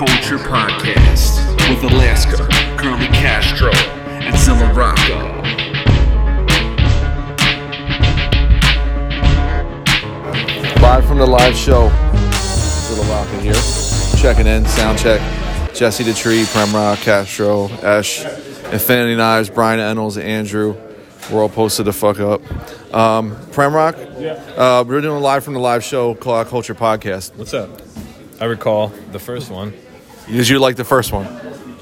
Culture Podcast with Alaska, Curly Castro, and Zilla Rocca. Live from the live show. Little Rocket here. Checking in, sound check. Jesse the Tree, Prem Rock, Castro, Ash, Infinity Knives, Brian Ennals, Andrew. We're all posted the fuck up. Um, Prem Rock, uh, we're doing live from the live show, Call Culture Podcast. What's up? I recall the first one. Did you like the first one?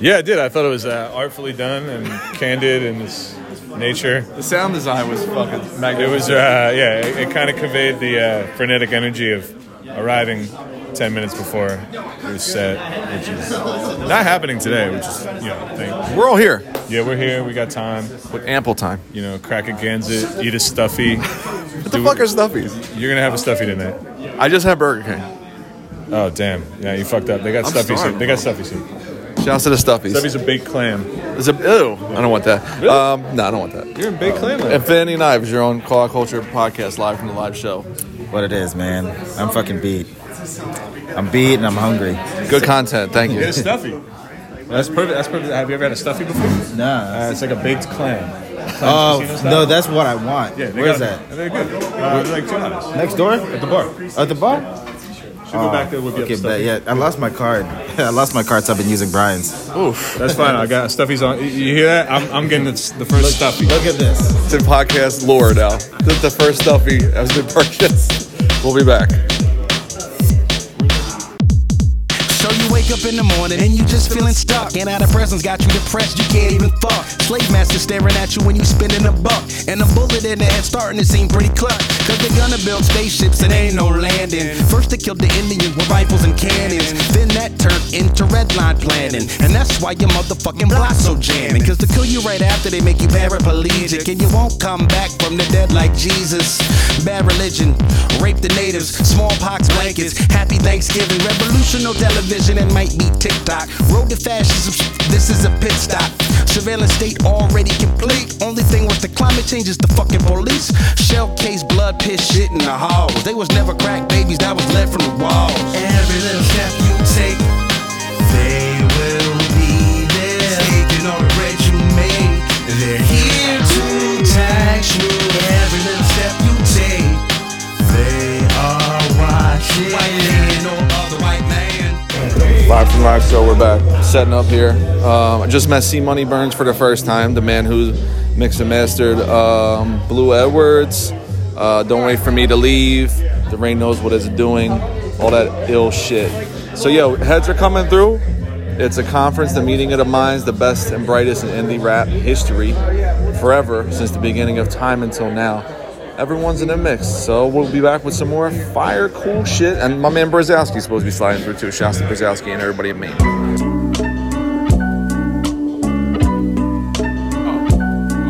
Yeah, I did. I thought it was uh, artfully done and candid in its nature. The sound design was fucking It was, uh, yeah, it, it kind of conveyed the uh, frenetic energy of arriving 10 minutes before it was set, which is not happening today, which is, you know, thing. We're all here Yeah, we're here. We got time. with ample time. You know, crack a Gansett, eat a stuffy. What the fuck are stuffies? You're going to have a stuffy tonight. I just had Burger King. Oh, damn. Yeah, you fucked up. They got I'm stuffy starving. soup. They got stuffy soup. Shouts to the stuffies. Stuffy's a baked clam. It's a, ew, I don't want that. Um, no, I don't want that. You're a baked clam land. Infinity Knives, your own Call Out Culture podcast, live from the live show. what it is, man. I'm fucking beat. I'm beat and I'm hungry. Good content, thank you. Get a stuffy. That's perfect. That's perfect. Have you ever had a stuffy before? Nah. Uh, it's like a baked clam. Oh no, that's what I want. Yeah, they that? They're good. Uh, like two dollars Next door? at the bar. At the bar? Should go oh. back there with you. Okay, but yeah, I lost my card. I lost my card, so I've been using Brian's. Oof, that's fine. I got stuffy's on. You- You hear that? I'm, I'm getting the, the first stuffy. Look at this. It's in podcast lore now. This is the first stuffy has been purchased. We'll be back. Wake up in the morning and you just feeling stuck. And out of presence got you depressed, you can't even fuck. Slave master staring at you when you spending a buck. And a bullet in the head starting to seem pretty clutch. Cause they're gonna build spaceships and ain't no landing. First they killed the Indians with rifles and cannons. Then that turned into redline planning. And that's why your motherfucking block so jamming. Cause they kill you right after they make you paraplegic. And you won't come back from the dead like Jesus. Bad religion, rape the natives, smallpox blankets, happy Thanksgiving, revolutionary television, and might be TikTok. Road to fascism, this is a pit stop. Surveillance state already complete. Only thing worse than climate change is the fucking police. Shell case, blood, piss, shit in the halls. They was never crack babies, that was led from the walls. Every little step you take, Show, we're back. Setting up here. Um, I just met C Money Burns for the first time, the man who mixed and mastered um, Blue Edwards. Uh, Don't wait for me to leave. The rain knows what it's doing. All that ill shit. So yo, heads are coming through. It's a conference, the meeting of the minds, the best and brightest in indie rap history, forever since the beginning of time until now. Everyone's in the mix, so we'll be back with some more fire, cool shit. And my man Brzezowski's supposed to be sliding through too. Shouts to Brzezowski and everybody at Maine.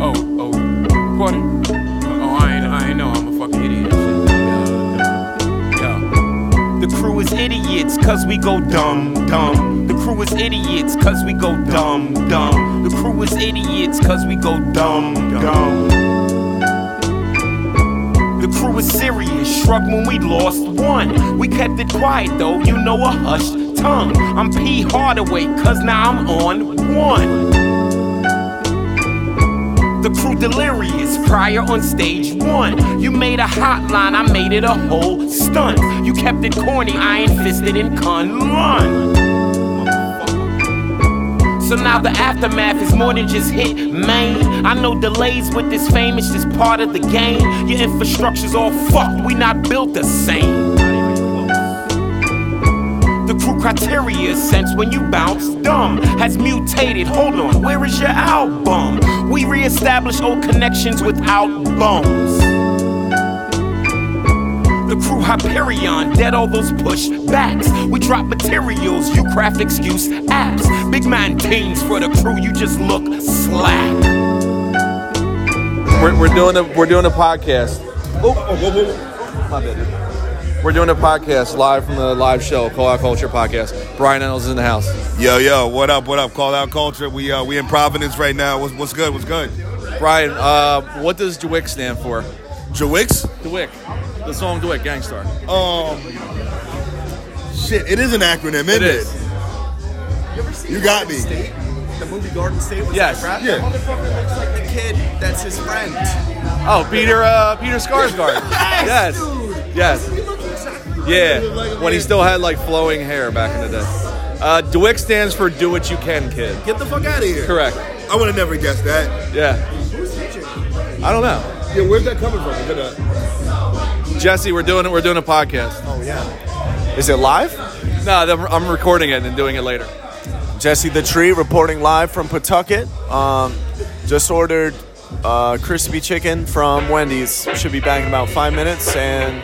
Oh, oh, oh, recording? Oh, I ain't, I ain't know. I'm a fucking idiot. The crew is idiots, cause we go dumb, dumb. The crew is idiots, cause we go dumb, dumb. The crew is idiots, cause we go dumb, dumb. Crew is serious, shrugged when we lost one. We kept it quiet though, you know a hushed tongue. I'm P. Hardaway, cause now I'm on one. The crew delirious prior on stage one. You made a hotline, I made it a whole stunt. You kept it corny, iron fisted and con run. So now the aftermath is more than just hit, man. I know delays with this fame, it's just part of the game. Your infrastructure's all fucked, we not built the same. The crew criteria sense when you bounce dumb has mutated. Hold on, where is your album? We reestablish old connections without bones. The crew Hyperion, dead all those pushbacks. We drop materials, you craft excuse apps. Big man teams for the crew, you just look slack. We're, we're doing a we're doing a podcast. Oh, oh, whoa, whoa. My bad. We're doing a podcast live from the live show, Call Out Culture Podcast. Brian Ennals is in the house. Yo, yo, what up, what up? Call out culture. We uh we in Providence right now. What's, what's good? What's good? Brian, uh, what does DWYCK stand for? Jawix? DWYCK. The song DWYCK, Gangstar. Um, shit, it is an acronym, isn't It it? is. You got me. The movie Garden State was Yes. Brad Yeah. That motherfucker looks like the kid that's his friend. Oh, Peter uh, Peter Sarsgaard. yes. Yes. We look exactly like Yeah. When he still had like flowing hair back in the day. Uh, DWYCK stands for Do What You Can, kid. Get the fuck out of here. Correct. I would have never guessed that. Yeah. Who's teaching? I don't know. Yeah, where's that coming from? Is it a- Jesse, we're doing it. We're doing a podcast. Oh yeah. Is it live? No, I'm- recording it and doing it later. Jesse the Tree reporting live from Pawtucket. Um, just ordered uh, crispy chicken from Wendy's. Should be back in about five minutes, and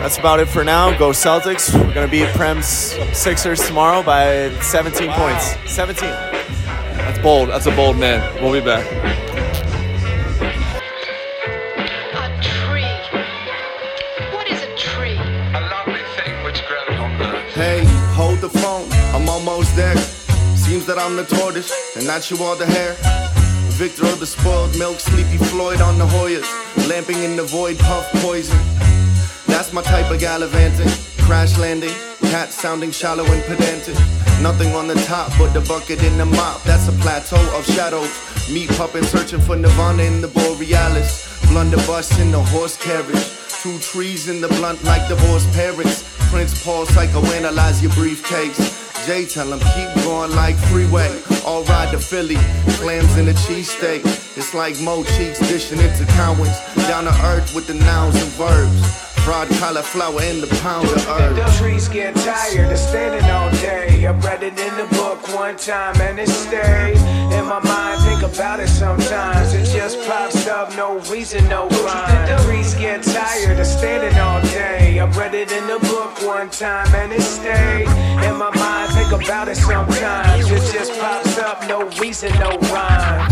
that's about it for now. Go Celtics. We're gonna beat Prem's Sixers tomorrow by 17 points. 17. That's bold. That's a bold man. We'll be back. There. Seems that I'm the tortoise, and not you all the hair. Victor of the spoiled milk, sleepy Floyd on the Hoyas. Lamping in the void, puff poison. That's my type of gallivanting. Crash landing, cat sounding shallow and pedantic. Nothing on the top but the bucket in the mop. That's a plateau of shadows. Meat puppet searching for Nirvana in the Borealis. Blunderbuss in the horse carriage. Two trees in the blunt like divorced parents. Prince Paul psychoanalyze your briefcase. Jay tell him keep going like freeway. All ride to Philly, clams in a cheesesteak. It's like Mo Cheeks dishing into Cowens. Down to earth with the nouns and verbs. Fried cauliflower in the pound of The herbs. trees get tired of standing all day. I read it in the book one time and it stayed in my mind. Think about it sometimes. It just pops up, no reason, no rhyme. The trees get tired of standing all day. I read it in the book one time and it stayed in my mind. Think about it sometimes. It just pops up, no reason, no rhyme.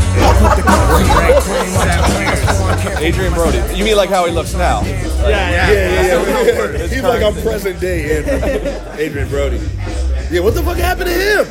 Adrien Brody. You mean like how he looks now? Yeah, yeah, yeah. Yeah. He's like I'm present day Adrien, Adrien Brody. Yeah, what the fuck happened to him?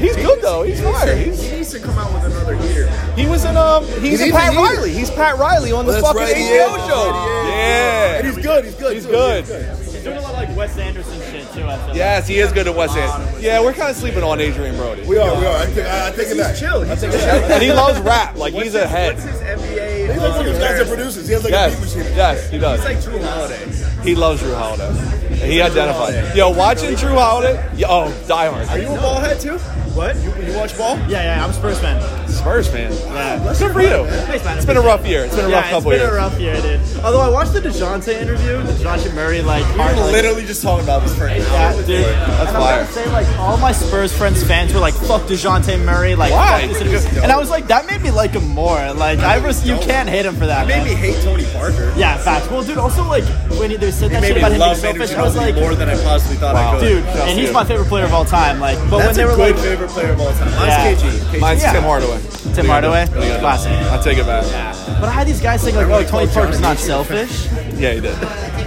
He's good though. He's fire. He's, He needs to come out with another heater. he was in um. He's He in Pat a heater. Riley. He's Pat Riley on the That's fucking right, he HBO is. show. And Yeah. he's good. He's good. He's too. good. He's doing a lot like Wes Anderson shit too. I feel Yes, he is good at West End. Yeah, we're kind of sleeping on Adrien Brody. We are. We are. I think. I, I take it back. He's chill. He's take chill. And he loves rap. Like he's a head. What's his NBA? He's like one of those guys that produces. He has like a beat Yes, machine. yes, he does. He's like Jrue Holiday. He loves Jrue Holiday. He identified. Yo, watching Jrue Holiday. Yo, oh, Die Hard. Are you a ball head too? What? You, you watch ball? Yeah, yeah. I'm a Spurs fan. Spurs fan. Yeah. Good for you. Thanks, man. It's been a rough year. It's been a yeah, rough couple years. it's been years. a rough year, dude. Although I watched the Dejounte interview, the Dejounte Murray like. We were like- literally just talking about this for an Yeah, dude. That's and I fire. gotta say, like, all my Spurs friends fans were like, "Fuck Dejounte Murray." Like, Why? fuck this interview. And I was like, that made me like him more. Like, I was, you can't hate him for that. Made man. me hate Tony Parker. Yeah, facts. Well, dude, also like when they said that Made shit me about him being love selfish, Andrew I was like, more than I possibly thought I could. dude, and he's my favorite player of all time. Like, but when they a were good like, favorite player of all time. Mine's Yeah. KG. Mine's Yeah. Tim Hardaway. Tim Hardaway, classic. I take it back. Yeah. But I had these guys saying like, "Oh, Tony Parker's not selfish." Yeah, he did.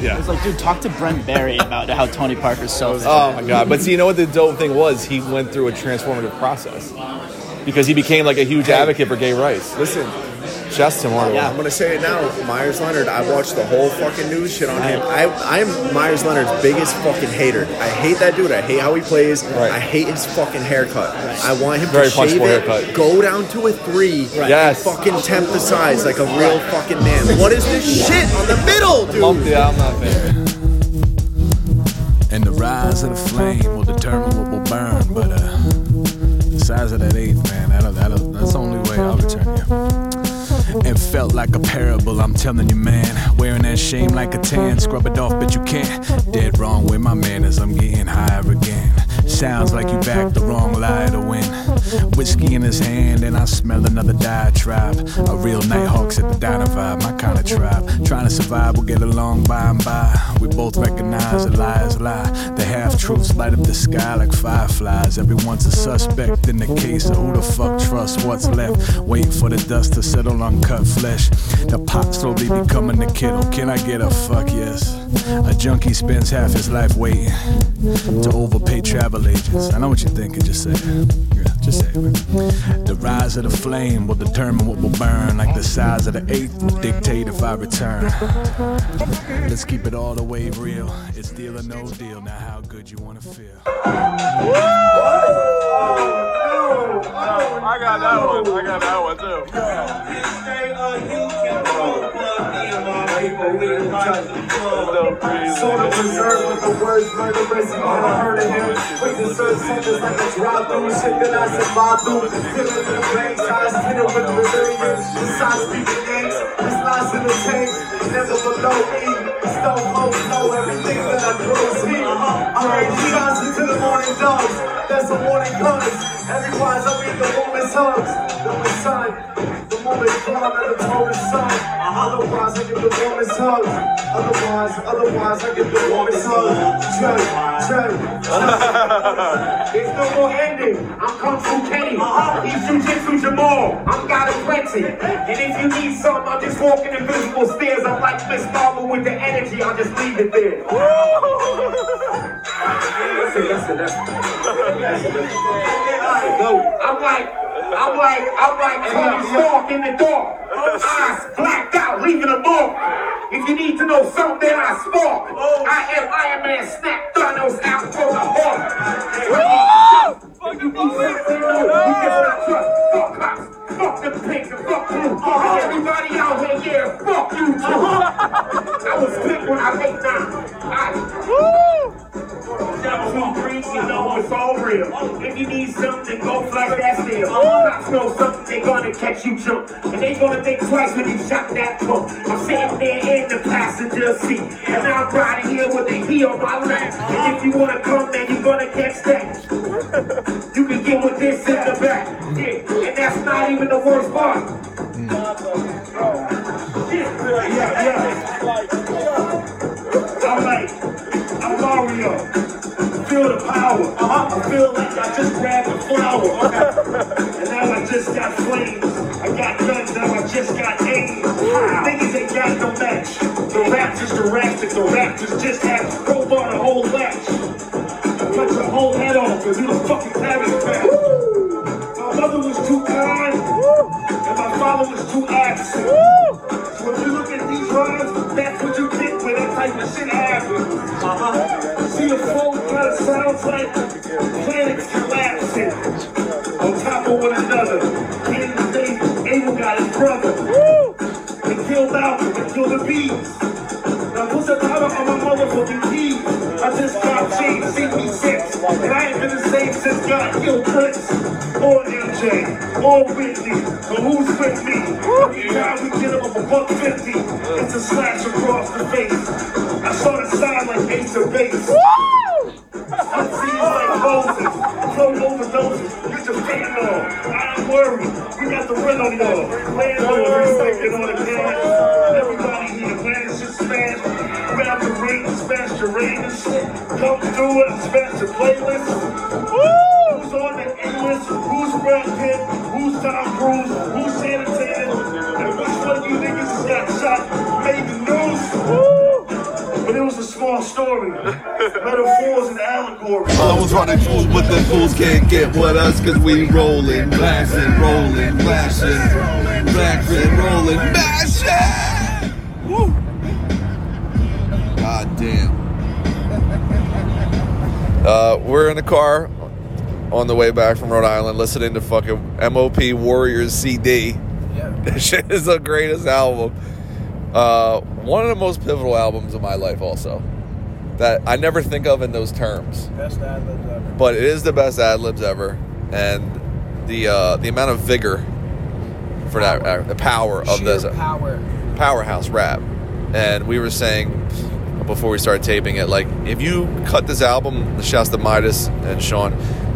Yeah. It's like, dude, talk to Brent Barry about how Tony Parker's selfish. Oh my god! But see, you know what the dope thing was? He went through a transformative process because he became like a huge advocate for gay rights. Listen, Just Tim Hardaway. I'm gonna say it now. Meyers Leonard, I watched the whole fucking news shit on him. I I'm Meyers Leonard's biggest fucking hater. I hate that dude. I hate how he plays. Right. I hate his fucking haircut. I want him Very to shave it, haircut. go down to a three, Yes. and fucking temp the size like a real fucking man. What is this shit on the middle, dude? Bump- yeah, I'm not a. And the rise of the flame will determine what will burn. But uh, the size of that eighth, man, that'll, that'll, that's the only way I'll return you. It felt like a parable, I'm telling you, man. Wearing that shame like a tan, scrub it off, but you can't. Dead wrong with my manners, I'm getting higher again. Sounds like you backed the wrong lie to win. Whiskey in his hand, and I smell another diatribe. A real nighthawks at the diner vibe, my kind of tribe. Trying to survive, we'll get along by and by. We both recognize that lies lie. The half truths light up the sky like fireflies. Everyone's a suspect in the case of who the fuck trusts what's left. Wait for the dust to settle on cut flesh. The pot slowly becoming the kettle. Can I get a fuck yes? A junkie spends half his life waiting to overpay travel agents. I know what you're thinking, just say it. nigga. Just say it. The rise of the flame will determine what will burn. Like the size of the eighth will dictate if I return. Let's keep it all the way real. It's deal or no deal. Now, how good you wanna feel? I got that one. I got that one too. Sort of reserved with the words murderous. Never heard of him. The search sentence like a drive through. Shit that I said, survived through. Feeling the bangs, eyes tinted with. The side speaking gangs. This lies in the tank. Never below me. Stone cold know everything that I is me. I'm ready shots into the morning dogs. That's a warning comes. Everyone's up in the woman's hugs. The sun. The moment dawn of the morning sun. Otherwise, I get the woman's hugs. Otherwise, otherwise, I get the woman's hugs. Judge, judge. There's no more ending. I'm Kung Fu Kenny. Uh-huh. He's Jiu-Jitsu Jamal. I'm got a plenty. And if you need something, I'm just walking invisible stairs. I'm like Miss Marvel with the energy. I'll just leave it there. That's it, that's it, that's it. That's it, that's it. No, I'm like, I'm like, I'm like Tony Stark in the dark. Eyes blacked out, leaving a mark. If you need to know something, I spark. Oh. I am Iron Man, snap Thanos out from the heart. You you cannot trust. Fuck the pink, fuck. And everybody out here, yeah, fuck you too. I was quick when I make nine. Devil Creek, you know it's all real. If you need something, go flag that steel. Cops know something, they gonna catch you jump. And they gonna think twice when you shot that pump. I'm sitting there in the passenger seat. And I'm riding here with the heel on my lap. And if you wanna come, then you gonna catch that. Worried. We got the rhythm on. Landlord reflecting on the cash. Everybody here, man, it's just smash. Grab the ring, smash and shit. Come through it and smash the playlist. Who's on the A-list? Who's Brad Pitt? Who's Tom Cruise? Who's story. Metaphors and allegories. I was running fools, but the fools can't get with us cause we rolling, blasting, rolling, blasting, blasting, rolling, bashing! Woo! God damn. Uh, we're in the car on the way back from Rhode Island listening to fucking MOP Warriors CD. Yeah. This shit is the greatest album. Uh, one of the most pivotal albums of my life, also. That I never think of in those terms. Best ad libs ever. But it is the best ad libs ever. And the uh, the amount of vigor for that, uh, the power of Sheer this power. powerhouse rap. And we were saying before we started taping it, like if you cut this album, the shouts to Midas and Sean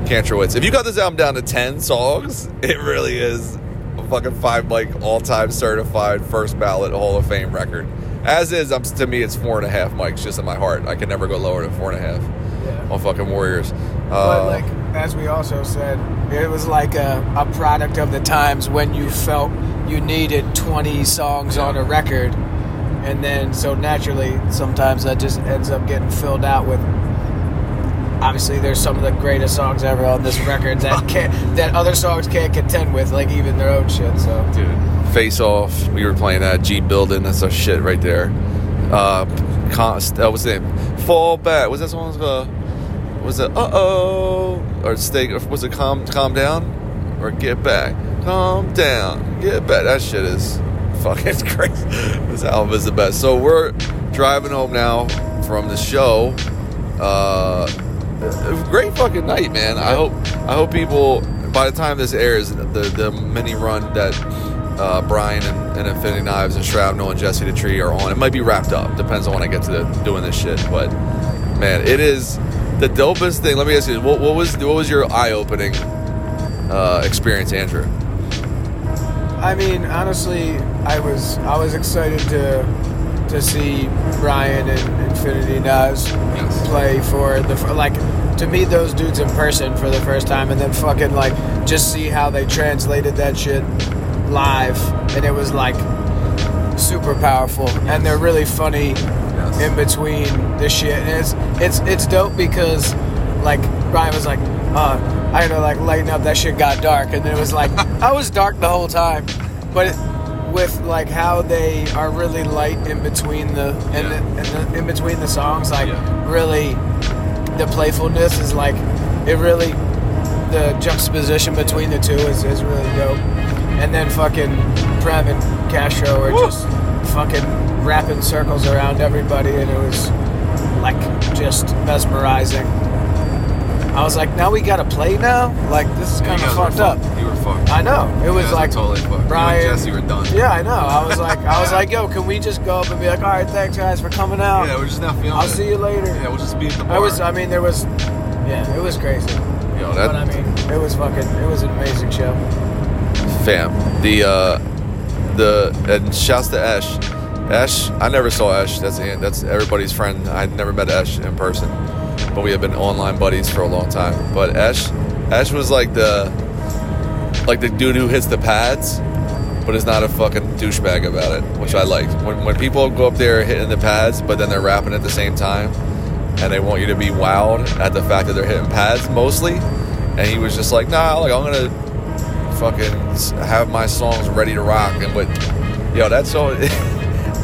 Kantrowitz, if you cut this album down to ten songs, it really is a fucking five like all time certified first ballot Hall of Fame record. As is, um, to me, it's four and a half mics just in my heart. I can never go lower than four and a half on fucking Warriors. But Uh, like as we also said, it was like a, a product of the times when you felt you needed 20 songs on a record, and then so naturally sometimes that just ends up getting filled out with obviously there's some of the greatest songs ever on this record that can't that other songs can't contend with, like even their own shit. So dude. Face Off. We were playing that G Building. That's our shit right there. Uh, con- uh, what's the name? Fall Back. Was that song? Uh, was it Uh Oh? Or Stay? Or was it Calm Calm Down? Or Get Back? Calm Down. Get Back. That shit is fucking crazy. this album is the best. So we're driving home now from the show. Uh, great fucking night, man. I hope I hope people by the time this airs, the the mini run that uh, Brian and, and Infinity Knives and Shrapnel and Jesse the Tree are on. It might be wrapped up. Depends on when I get to the, doing this shit. But man, it is the dopest thing. Let me ask you, what, what was what was your eye opening uh, experience, Andrew? I mean, honestly, I was I was excited to to see Brian and Infinity Knives play for the like to meet those dudes in person for the first time, and then fucking like just see how they translated that shit live, and it was like super powerful, and they're really funny in between the shit. And it's it's it's dope because like Brian was like, uh, I had to like lighten up. That shit got dark, and then it was like I was dark the whole time, but. It, with like how they are really light in between the and, the, and the, in between the songs, like really the playfulness is like it really the juxtaposition between the two is, is really dope. And then fucking Prem and Castro are just fucking wrapping circles around everybody, and it was like just mesmerizing. I was like, now we gotta play now. Like this is kind of were fucked up. fucked. You were fucked. I know. It You was were like totally fucked. You and Brian, Jesse were done. Yeah, I know. I was like, I was like, yo, can we just go up and be like, all right, thanks guys for coming out. Yeah, we're just not feeling I'll it. see you later. Yeah, we'll just be at the bar. I was. I mean, there was. Yeah, it was crazy. Yo, that- but I mean, it was fucking. It was an amazing show. Fam. The uh, the and shouts to Ash. Ash, I never saw Ash. That's that's everybody's friend. I never met Ash in person, but we have been online buddies for a long time. But Ash, Ash was like the like the dude who hits the pads, but is not a fucking douchebag about it, which I like. When when people go up there hitting the pads, but then they're rapping at the same time, and they want you to be wowed at the fact that they're hitting pads mostly, and he was just like, nah, like I'm gonna fucking have my songs ready to rock. And but yo, that song,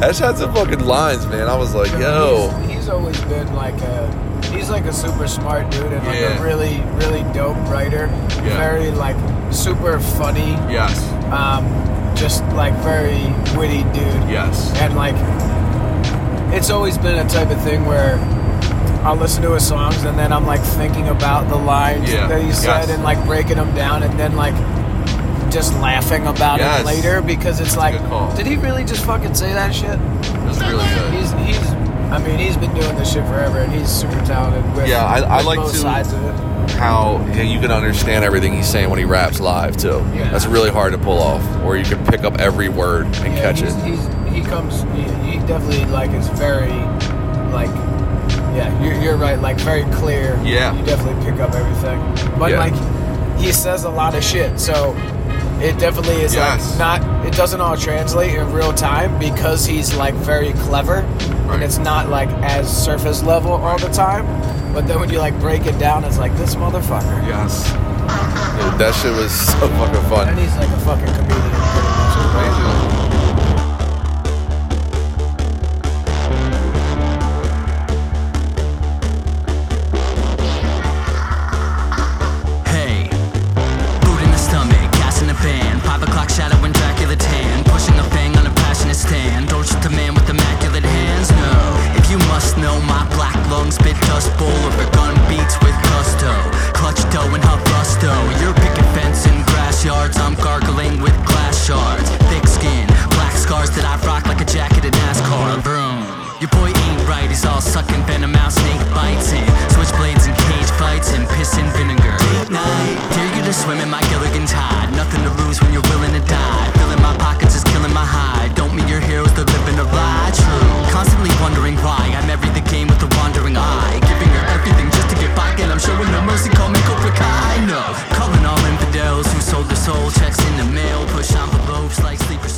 Ash had some fucking lines, man. I was like, yo, He's, he's always been like a. He's like a super smart dude and like Yeah. a really, really dope writer. Yeah. Very like super funny. Yes. Um, just like very witty dude. Yes. And like, it's always been a type of thing where I'll listen to his songs and then I'm like thinking about the lines Yeah. that he said Yes. and like breaking them down and then like just laughing about Yes. it later because it's like, did he really just fucking say that shit? That's really good. He's he's. I mean, he's been doing this shit forever, and he's super talented. With, Yeah, I- I like both to- sides of it. how you can understand everything he's saying when he raps live too. Yeah. That's really hard to pull off, or you can pick up every word and Yeah, catch he's, it. He's, he comes. He, he definitely like is very, like, yeah. You're, you're right. Like very clear. Yeah. You definitely pick up everything. But Yeah. like, he says a lot of shit, so it definitely is Yes. like not. It doesn't all translate in real time because he's like very clever, and it's not like as surface level all the time. But then when you like break it down, it's like this motherfucker. Yes. Dude, that shit was so fucking fun And he's like a fucking comedian. Lungs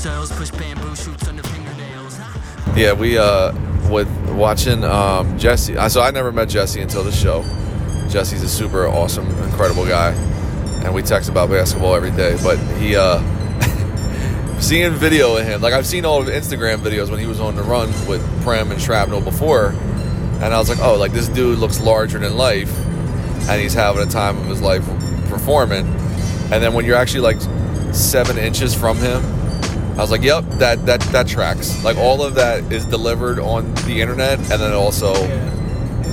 cells. Push bamboo shoots under fingernails. Yeah, we uh with watching um Jesse. So I never met Jesse until the show. Jesse's a super awesome, incredible guy, and we text about basketball every day. But he, uh, seeing video of him, like I've seen all of Instagram videos when he was on the run with Prem and Shrapnel before, and I was like, oh, like this dude looks larger than life, and he's having a time of his life performing. And then when you're actually like seven inches from him, I was like, yep, that that that tracks. Like all of that is delivered on the internet, and then it also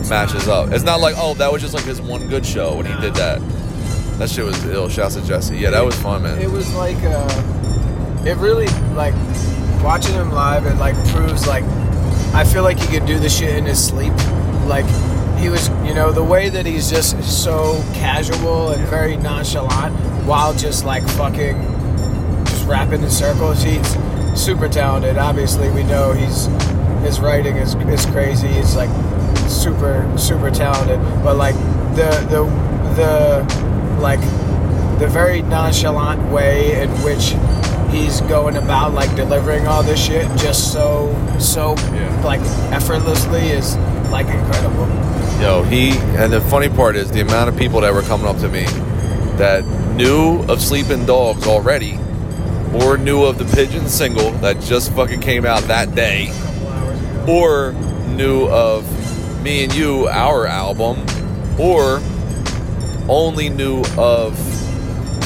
matches up. It's not like, oh, that was just like his one good show when he did that. That shit was ill. Shouts to Jesse. Yeah, that was fun, man. It was like, uh, it really like watching him live. It like proves like I feel like he could do the shit in his sleep. Like he was, you know, the way that he's just so casual and very nonchalant while just like fucking just rapping in circles. He's super talented. Obviously, we know he's his writing is is crazy. He's like super super talented. But like the the the like the very nonchalant way in which he's going about like delivering all this shit just so so like effortlessly is like incredible. Yo, he and the funny part is the amount of people that were coming up to me that knew of Sleeping Dogs already, or knew of the Pigeon single that just fucking came out that day, or knew of me and you, our album, or only knew of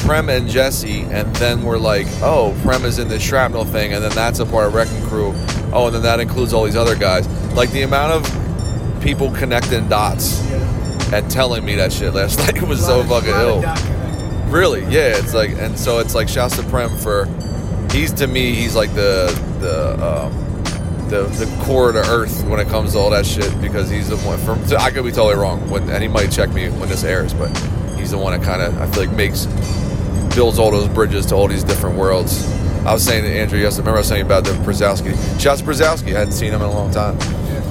Prem and Jesse, and then we're like, oh, Prem is in the shrapnel thing, and then that's a part of Wrecking Crew. Oh, and then that includes all these other guys. Like the amount of people connecting dots and telling me that shit last night was so fucking ill. Really, yeah. It's like, and so it's like, shouts to Prem for. He's to me, he's like the the um, the the core of the earth when it comes to all that shit because he's the one. From I could be totally wrong, when, and he might check me when this airs, but he's the one that kind of I feel like makes builds all those bridges to all these different worlds. I was saying to Andrew yesterday, remember I was saying about the Brzezowski. Shouts to Brzezowski. I hadn't seen him in a long time.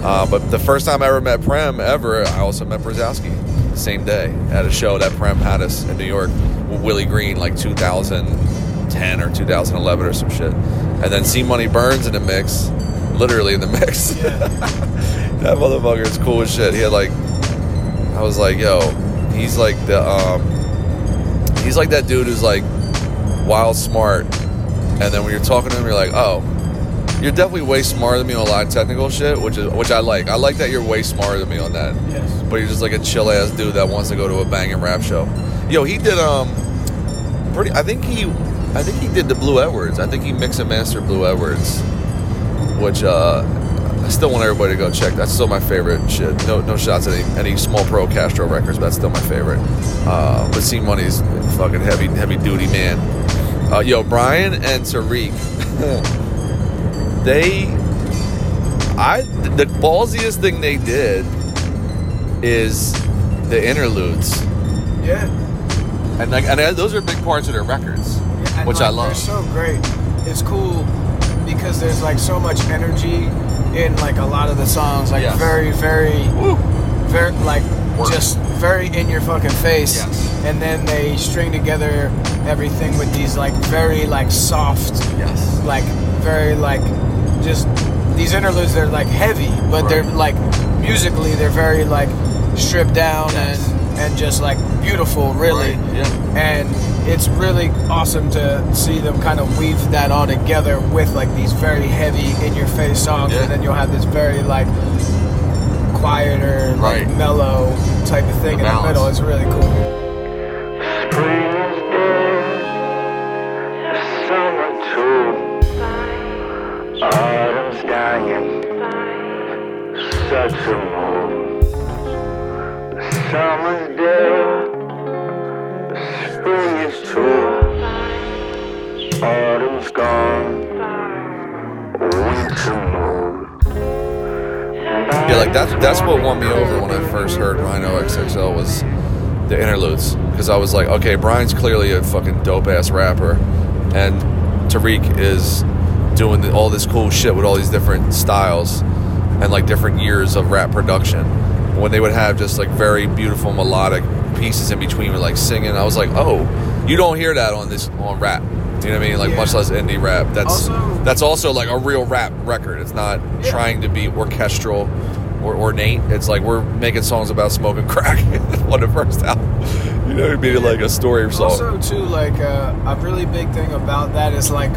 Uh, but the first time I ever met Prem ever, I also met Brzezowski same day at a show that Prem had us in New York Willie Green, like 2010 or 2011 or some shit. And then C Money Burns in the mix, literally in the mix. that motherfucker is cool as shit. He had like, I was like, yo, he's like the, um, he's like that dude who's like wild smart, and then when you're talking to him, you're like, oh, you're definitely way smarter than me on a lot of technical shit, which is which I like. I like that you're way smarter than me on that. Yes. But you're just like a chill ass dude that wants to go to a banging rap show. Yo, he did um, pretty. I think he, I think he did the Blue Edwards. I think he mixed and mastered Blue Edwards, which uh, I still want everybody to go check. That's still my favorite shit. No, no shots at any, any small pro Castro records, but that's still my favorite. Uh, but C Money's fucking heavy, heavy duty man. Uh, yo, Brian and Tariq, they, I, the ballsiest thing they did is the interludes, Yeah. And like, and uh, those are big parts of their records, And, which like, I love. They're so great. It's cool because there's like so much energy in like a lot of the songs. Like Yes. very, very, very like just very in your fucking face. Yes. And then they string together everything with these like very like soft, yes, like very like just these interludes. They're like heavy, but they're like musically they're very like stripped down and and just like beautiful, really. And it's really awesome to see them kind of weave that all together with like these very heavy in your face songs, and then you'll have this very like quieter, like mellow type of thing The in the middle. It's really cool. Autumn's dying. Such a mood. Summer's dead. Autumn's gone. Winter. Yeah, like that's that's what won me over when I first heard Rhino XXL was the interludes because I was like, okay, Brian's clearly a fucking dope ass rapper, and Tariq is doing the, all this cool shit with all these different styles and like different years of rap production. When they would have just like very beautiful melodic pieces in between with like singing, I was like, oh, you don't hear that on this on rap. You know what I mean? Like much less indie rap. That's that's also like a real rap record. It's not trying to be orchestral or ornate. It's like we're making songs about smoking crack on the first album. You know, it'd be like a story song. Also, too, like uh, a really big thing about that is like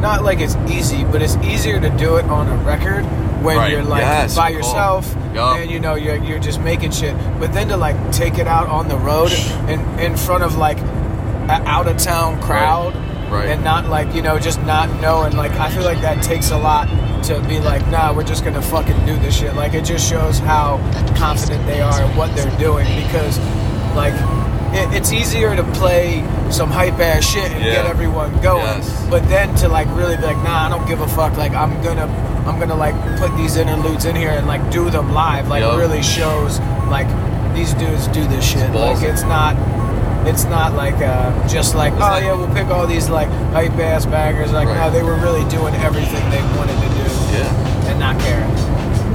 not like it's easy, but it's easier to do it on a record when Right. you're like Yes, by yourself Yup. and you know you're you're just making shit. But then to like take it out on the road and in front of like an out of town crowd Right. and not like you know just not knowing like I feel like that takes a lot to be like nah we're just gonna fucking do this shit like it just shows how confident they are and what they're doing because like it, it's easier to play some hype ass shit and Yeah. get everyone going Yes. but then to like really be like nah I don't give a fuck like I'm gonna I'm gonna like put these interludes in here and like do them live like Yup. really shows like these dudes do this shit like it's not it's not like uh, just like oh yeah we'll pick all these like hype ass bangers like no they were really doing everything they wanted to do yeah and not caring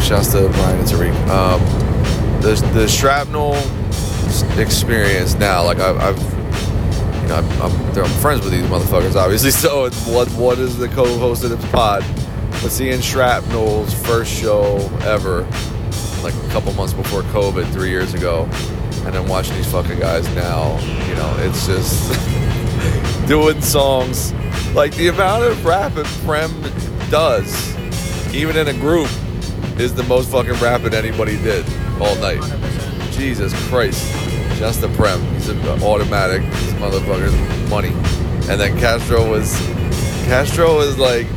Shouts to Brian and Tariq. Um, the the shrapnel experience now, like I've, I've you know, I'm, I'm, I'm friends with these motherfuckers, obviously. So it's what what is the co-host of this pod? But seeing Shrapnel's first show ever, like a couple months before COVID, three years ago, and then watching these fucking guys now, you know, it's just doing songs like the amount of rap that Prem does, even in a group, is the most fucking rapping anybody did all night. Jesus Christ. Just the Prem. He's an automatic. This motherfucker's money. And then Castro was Castro is like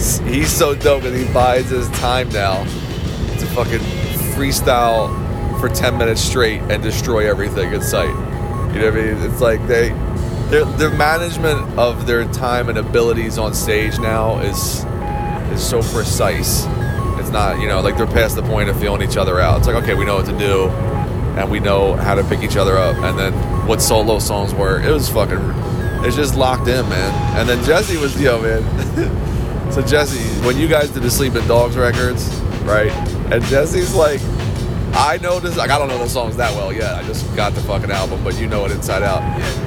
he's so dope and he buys his time now to fucking freestyle for 10 minutes straight and destroy everything in sight. You know what I mean? It's like they their their management of their time and abilities on stage now is is so precise. It's not, you know, like they're past the point of feeling each other out. It's like, okay, we know what to do and we know how to pick each other up. And then what solo songs were, it was fucking, it's just locked in, man. And then Jesse was, yo, man. so Jesse, when you guys did the Sleeping Dogs records, right? And Jesse's like, I know this, like, I don't know those songs that well yet. I just got the fucking album, but you know it inside out.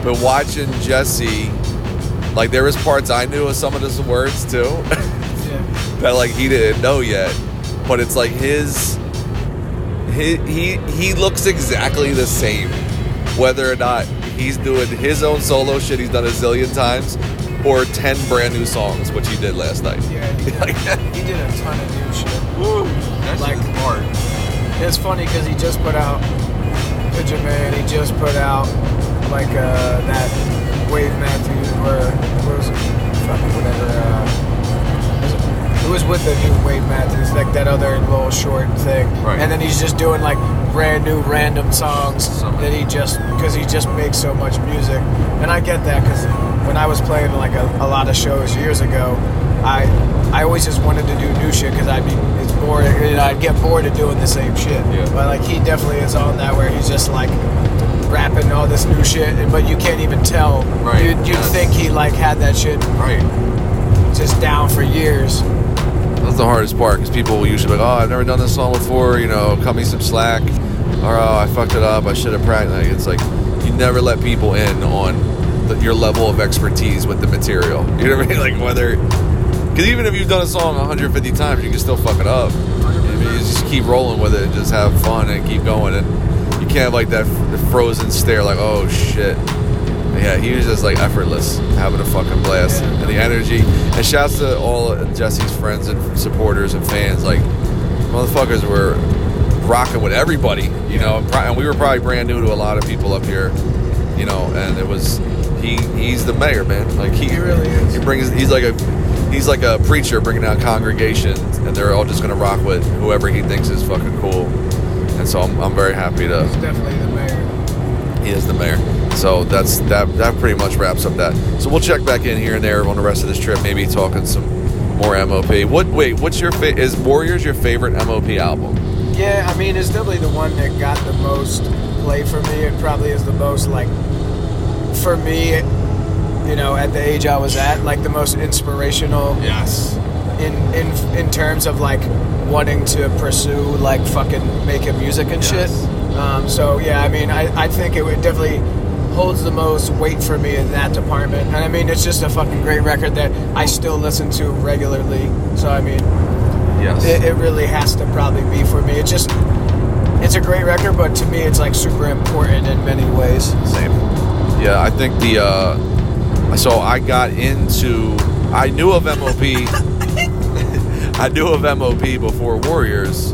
But watching Jesse, like, there was parts I knew of some of the words too. that like he didn't know yet. But it's like his he he he looks exactly the same, whether or not he's doing his own solo shit he's done a zillion times, or ten brand new songs, which he did last night. Yeah, he did, he did a ton of new shit. Ooh, that's like hard. It's funny because he just put out Picture Man. He just put out like uh, that Wave Matthews where what was it? fucking whatever. Uh, it was with the new Wave Matthews, like that other little short thing. Right. And then he's just doing like brand new random songs that he just because he just makes so much music. And I get that because when I was playing like a, a lot of shows years ago, I I always just wanted to do new shit because I'd be it's boring. I'd get bored of doing the same shit. But like he definitely is on that where he's just like rapping all this new shit, but you can't even tell. Right, You'd, you'd yes. think he like had that shit right just down for years. That's the hardest part because people will usually be like, "Oh, I've never done this song before," you know, cut me some slack, or "Oh, I fucked it up. I should have practiced." Like, It's like you never let people in on the, your level of expertise with the material. You know what I mean? Like whether because even if you've done a song 150 times, you can still fuck it up. I mean, you just keep rolling with it and just have fun and keep going. And you can't have like that frozen stare, like, "Oh shit." Yeah, he was just like effortless, having a fucking blast, and the energy. And shouts to all Jesse's friends and supporters and fans. Like, motherfuckers were rocking with everybody, you know. And we were probably brand new to a lot of people up here, you know. And it was he. He's the mayor, man. Like he, really is. He brings. He's like a. He's like a preacher bringing out congregations, and they're all just gonna rock with whoever he thinks is fucking cool. And so I'm, I'm very happy to. Definitely the mayor. He is the mayor. So that's that. That pretty much wraps up that. So we'll check back in here and there on the rest of this trip. Maybe talking some more MOP. What? Wait. What's your fa- is Warriors your favorite MOP album? Yeah, I mean, it's definitely the one that got the most play for me. It probably is the most like for me, you know, at the age I was at, like the most inspirational. Yes. In in in terms of like wanting to pursue like fucking making music and shit. Um, so yeah, I mean, I I think it would definitely holds the most weight for me in that department. And I mean, it's just a fucking great record that I still listen to regularly. So I mean, Yes. it, it really has to probably be for me. It's just, it's a great record, but to me, it's like super important in many ways. Same. Yeah, I think the uh so I got into I knew of MOP I knew of MOP before Warriors.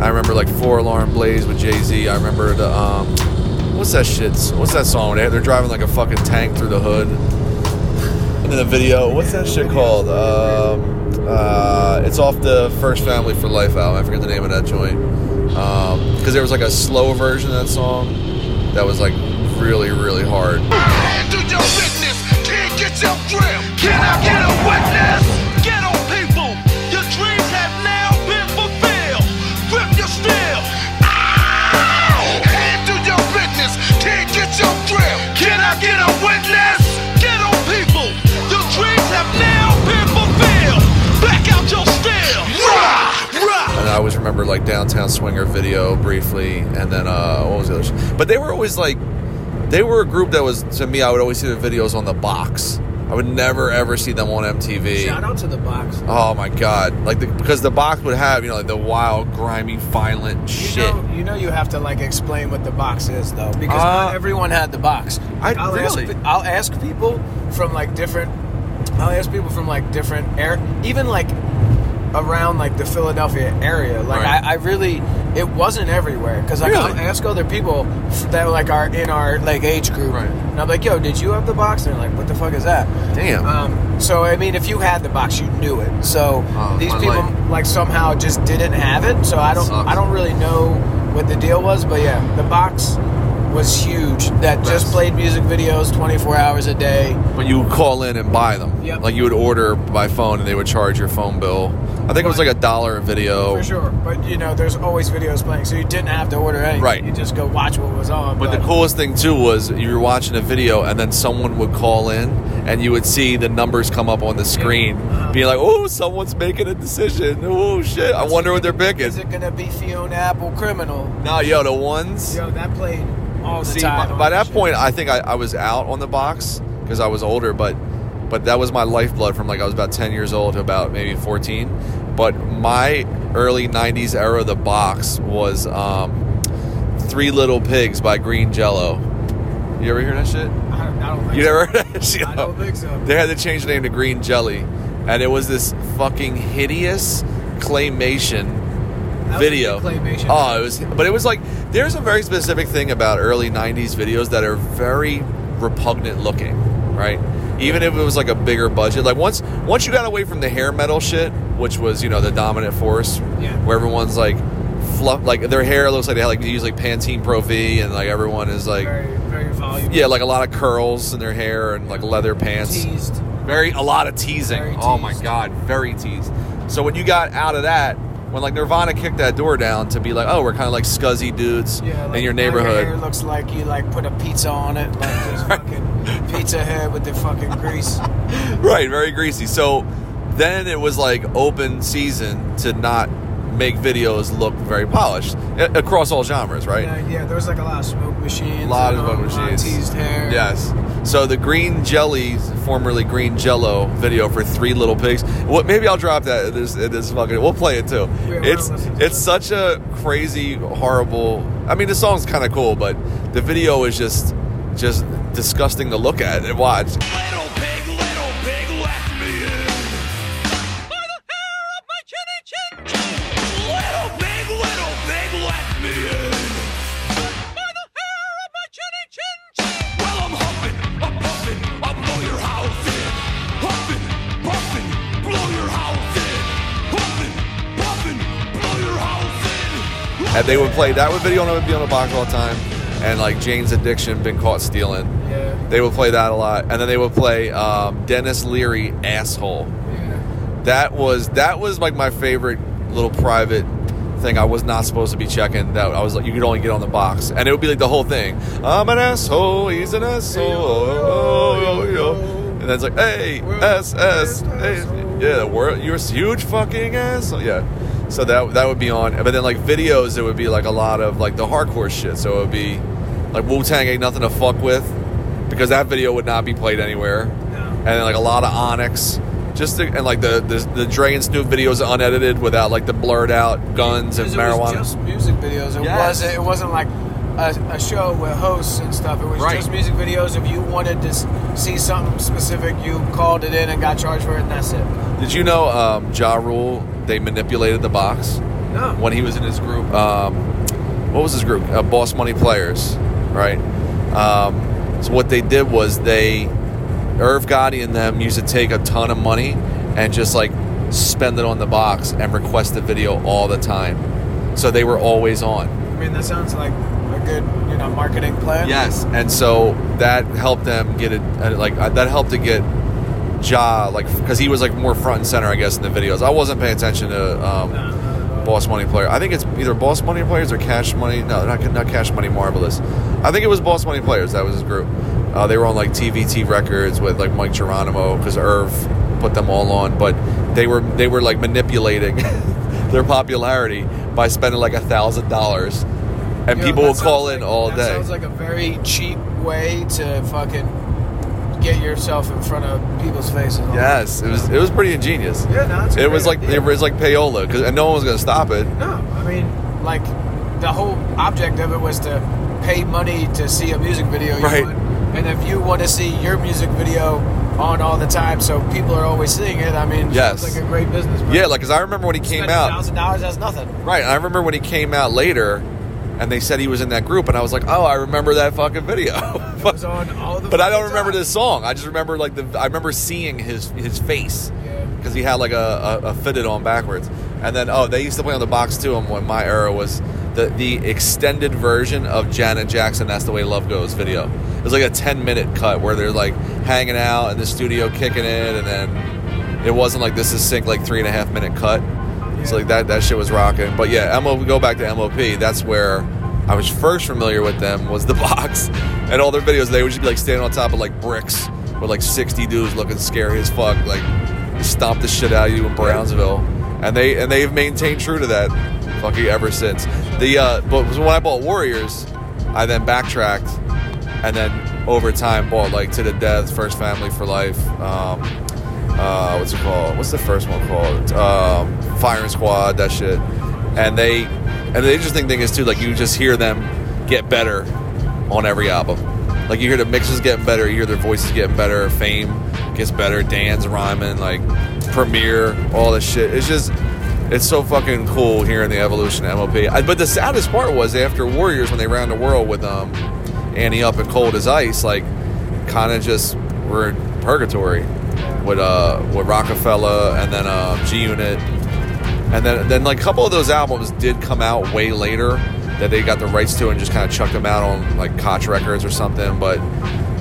I remember like Four Alarm Blaze with Jay Z. I remember the um what's that shit? What's that song? They- They're driving like a fucking tank through the hood. And then the video, what's that shit called? Um, uh, it's off the First Family for Life album. I forget the name of that joint. Because there was like a slow version of that song that was like really, really hard. Do your business, can't get your grip. Can I get a witness? Get people, your dreams have now been fulfilled. Grip your steel. Ow! Handle your business, can't get your grip. Can I get a witness? Get people, your dreams have now been fulfilled. Back out your steel. Rah! Rah! And I always remember like Downtown Swinga video briefly, and then uh, what was the other? But they were always like, they were a group that was to me. I would always see the videos on the box. I would never ever see them on MTV. Shout out to the box. Oh my god! Like the, because the box would have you know like the wild, grimy, violent You shit. know, you know, you have to like explain what the box is, though, because Uh, not everyone had the box. I- I'll really? ask, I'll ask people from like different. I'll ask people from like different air, even like around like the Philadelphia area. Like Right. I, I really, it wasn't everywhere because like Really? ask other people that like are in our like age group, and I'm like, "Yo, did you have the box?" And they're like, "What the fuck is that?" Damn. Um, so I mean, if you had the box, you knew it. So Oh, these people life. like somehow just didn't have it. So I don't, Sucks. I don't really know what the deal was, but yeah, the box was huge. That just played music videos 24 hours a day. But you would call in and buy them. Yep. Like you would order by phone, and they would charge your phone bill. I think it was like a dollar a video. For sure, but you know, there's always videos playing, so you didn't have to order anything. Right. You just go watch what was on. But the coolest thing too was you were watching a video and then someone would call in and you would see the numbers come up on the screen, Uh-huh. being like, "Oh, someone's making a decision. Oh shit, I wonder what they're picking." Is it gonna be Fiona Apple Criminal? No, yo, the ones. Yo, that played all the See, time. by, by that shit. point, I think I, I was out on the box because I was older, but but that was my lifeblood from like I was about ten years old to about maybe fourteen. But my early '90s era, of the box was um, Three Little Pigs by Green Jello. You ever hear that shit? I don't, I don't think You so. never heard that shit? I don't think so. They had to change the name to Green Jelly, and it was this fucking hideous claymation That was a video. claymation. Oh, it was, but it was like there's a very specific thing about early '90s videos that are very repugnant looking, right? Even if it was like a bigger budget, like once once you got away from the hair metal shit, which was you know the dominant force, Yeah. where everyone's like fluff, like their hair looks like they had like they use like Pantene Pro V, and like everyone is like very, very volume. yeah, like a lot of curls in their hair and like leather pants. Teased. Very a lot of teasing. Very Oh my god, very teased. So when you got out of that, when like Nirvana kicked that door down to be like, oh, we're kind of like scuzzy dudes Yeah, like, in your now Your hair neighborhood. looks like you like put a pizza on it, like pizza head with the fucking grease. right, very greasy. So then it was like open season to not make videos look very polished across all genres, right? Yeah, yeah, there was like a lot of smoke machines. A lot of smoke um, machines. Teased hair. Yes. So the green jelly, formerly green jello video for Three Little Pigs. What? Maybe I'll drop that. This, this fucking. We'll play it too. Yeah, it's it's such a crazy, horrible. I mean, the song's kind of cool, but the video is just just disgusting to look at and watch. Little pig, little pig, let me in. By the hair of my chinny chin. Little pig, little pig, let me in. By the hair of my chinny chin. Well, I'm huffing, I'm puffing, I blow your house in. Huffing, puffing, blow your house in. Huffing, puffing, blow your house in. And they would play that would video and it would be on the box all the time. And like Jane's Addiction, been caught stealing. Yeah. They would play that a lot, and then they would play um, Denis Leary, asshole. That was that was like my favorite little private thing. I was not supposed to be checking. That I was like, you could only get on the box, and it would be like the whole thing. I'm an asshole. He's an asshole. Oh, oh, yo. And then it's like, hey, S S, hey, yeah, world, you're a huge fucking asshole. Yeah. So that that would be on, but then like videos, it would be like a lot of like the hardcore shit. So it would be like Wu Tang ain't nothing to fuck with, because that video would not be played anywhere. And then like a lot of Onyx, Just to, and like the, the the Dre and Snoop videos unedited without like the blurred out guns and marijuana. It was just music videos. It Yes. wasn't. It wasn't like a, a show with hosts and stuff. It was Right. just music videos. If you wanted to see something specific, you called it in and got charged for it, and that's it. Did you know um, Ja Rule? They manipulated the box No. when he was in his group. Um, what was his group? Uh, Boss Money Players, right? Um, so what they did was they, Irv Gotti and them used to take a ton of money and just like spend it on the box and request the video all the time. So they were always on. I mean, that sounds like a good, you know, marketing plan. Yes, and so that helped them get it. uh, Like uh, that helped to get Ja like because he was like more front and center, I guess, in the videos. I wasn't paying attention to um, Boss Money Player. I think it's either Boss Money Players or Cash Money. No, they're not not Cash Money Marvelous. I think it was Boss Money Players. That was his group. Uh, they were on like TVT Records with like Mic Geronimo because Irv put them all on, but they were they were like manipulating their popularity by spending like a thousand dollars, and Yo, people will call sounds in all that day. Sounds like a very cheap way to fucking get yourself in front of people's faces. Yes, it was it was pretty ingenious. Yeah, no, it's a it was like it was like payola because and no one was gonna stop it. No, I mean, like the whole object of it was to pay money to see a music video. You Right. want. And if you want to see your music video on all the time, so people are always seeing it. I mean, Yes. it's like a great business. Yeah, like because I remember when he came out. thousand dollars as nothing. Right, I remember when he came out later, and they said he was in that group, and I was like, oh, I remember that fucking video. It was on all the. but I don't remember time. this song. I just remember like the I remember seeing his his face because he had like a, a, a fitted on backwards, and then oh they used to play on the box too. And when my era was the the extended version of Janet Jackson, "That's the Way Love Goes" video. It was like a ten minute cut where they're like hanging out in the studio kicking it, and then it wasn't like this is sync like three and a half minute cut. So like that that shit was rocking. But yeah, MO go back to MOP. That's where I was first familiar with them was the box and all their videos. They would just be like standing on top of like bricks with like sixty dudes looking scary as fuck, like stomp the shit out of you in Brownsville. And they and they've maintained true to that fucking ever since. The uh, but when I bought Warriorz, I then backtracked and then over time bought like to the death, first family for life. Um, uh, what's it called? What's the first one called? Um, Firing Squad, that shit. And they, and the interesting thing is too, like you just hear them get better on every album. Like you hear the mixes getting better, you hear their voices getting better, Fame gets better, Danze rhyming, like Premier, all this shit. It's just, it's so fucking cool hearing the evolution of MOP. I, but the saddest part was after Warriorz when they ran the world with um, Ante Up and Cold as Ice, like kind of just were in purgatory with uh with Roc-A-Fella and then uh, G Unit, and then then like a couple of those albums did come out way later that they got the rights to and just kind of chucked them out on like Koch Records or something, but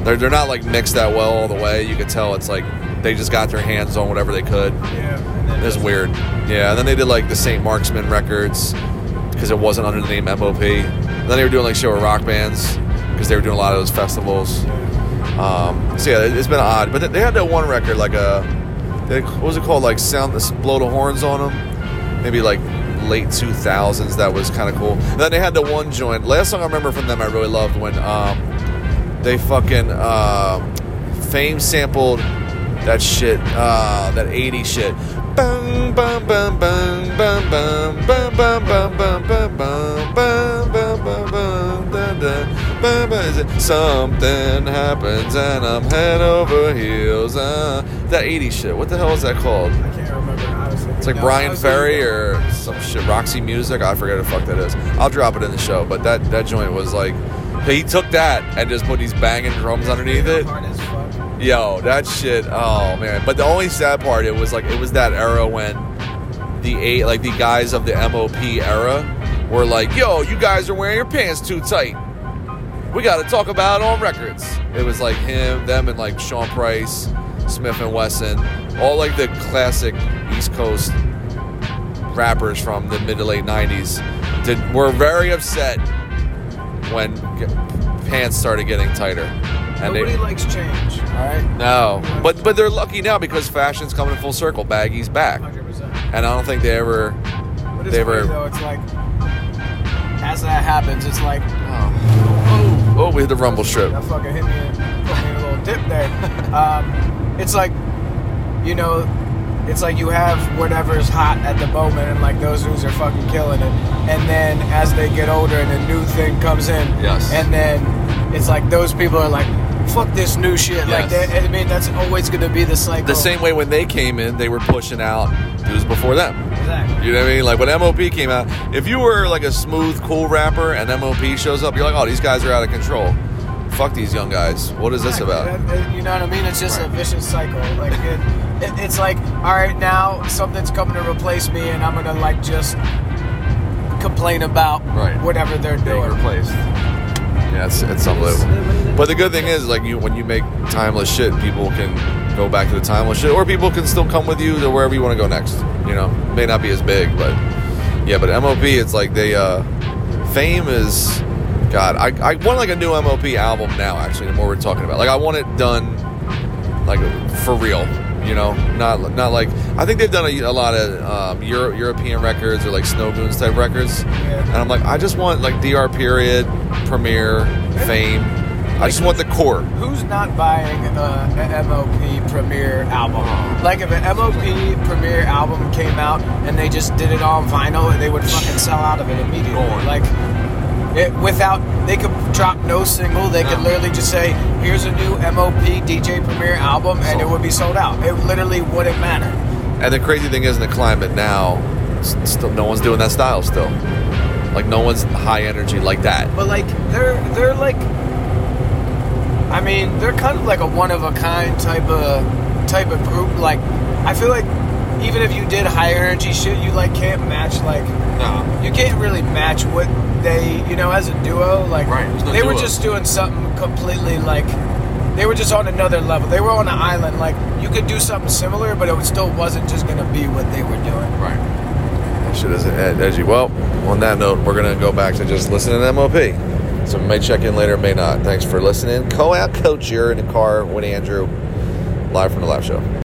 they're they're not like mixed that well all the way. You could tell it's like they just got their hands on whatever they could. Yeah. It's weird. Yeah, and then they did like the St. Marksman records because it wasn't under the name MOP. And then they were doing like show with rock bands because they were doing a lot of those festivals. Um, so yeah, it- it's been odd. But they had that one record, like a they, what was it called? Like sound, blow the horns on them. Maybe like late two thousands. That was kind of cool. And then they had the one joint. Last song I remember from them, I really loved when um, they fucking uh, Fame sampled that shit, uh, that 80s shit. Something happens and I'm head over heels. Uh, that 80s shit. What the hell is that called? I can't remember. It's like no, Bryan Ferry or some shit. Roxy Music. I forget what the fuck that is. I'll drop it in the show. But that that joint was like, he took that and just put these banging drums underneath it. Yo, that shit. Oh man. But the only sad part, it was like it was that era when the eight, like the guys of the MOP era, were like, "Yo, you guys are wearing your pants too tight. We got to talk about it on records." It was like him, them, and like Sean Price, Smif-N-Wessun, all like the classic East Coast rappers from the mid to late '90s. Did were very upset when pants started getting tighter. And Nobody they, likes change. All right. no, but but they're lucky now because fashion's coming full circle. Baggy's back, and I don't think they ever But it's they ever. though. It's like as that happens, it's like Oh, oh, we hit the rumble strip. that fucking hit me, put me a little dip there. Um, it's like you know it's like you have whatever's hot at the moment, and like those dudes are fucking killing it. And then as they get older, and a new thing comes in, Yes. and then it's like those people are like, fuck this new shit. Like that. I mean, that's always gonna be the cycle. The same way when they came in, they were pushing out dudes before them. Exactly. You know what I mean? Like when MOP came out, if you were like a smooth, cool rapper and MOP shows up, you're like, oh, these guys are out of control. Fuck these young guys. What is this about? You know what I mean? It's just a vicious cycle. Like it, it, it's like, all right, now something's coming to replace me, and I'm gonna like just complain about Right. whatever they're doing. replaced. Yeah, it's, it's unbelievable. But the good thing is, like, you when you make timeless shit, people can go back to the timeless shit, or people can still come with you to wherever you want to go next. You know, may not be as big, but yeah. But MOP, it's like they uh, fame is. God, I, I want like a new MOP album now. Actually, the more we're talking about, like, I want it done like for real. You know, not not like I think they've done a, a lot of um, Euro, European records or like Snow Goons type records, and I'm like, I just want like DR period, Premier, Fame. I just want the core. Who's not buying uh, an MOP premier album? Like if an MOP premier album came out and they just did it on vinyl, they would fucking sell out of it immediately. Like it, without they could drop no single, they could literally just say, "Here's a new MOP DJ premier album," and it would be sold out. It literally wouldn't matter. And the crazy thing is, in the climate now, still no one's doing that style. Still, like no one's high energy like that. But like they're they're like I mean, they're kind of like a one of a kind type of type of group. Like I feel like even if you did high energy shit, you like can't match like no. You can't really match what they, you know, as a duo, like no they were just doing something completely like they were just on another level. They were on an island. Like you could do something similar, but it still wasn't just gonna be what they were doing. Right. That shit isn't ed- edgy. Well, on that note, we're gonna go back to just listening to MOP. So we may check in later, may not. Thanks for listening. Co-op coach, you're in the car with Andrew, live from the live show.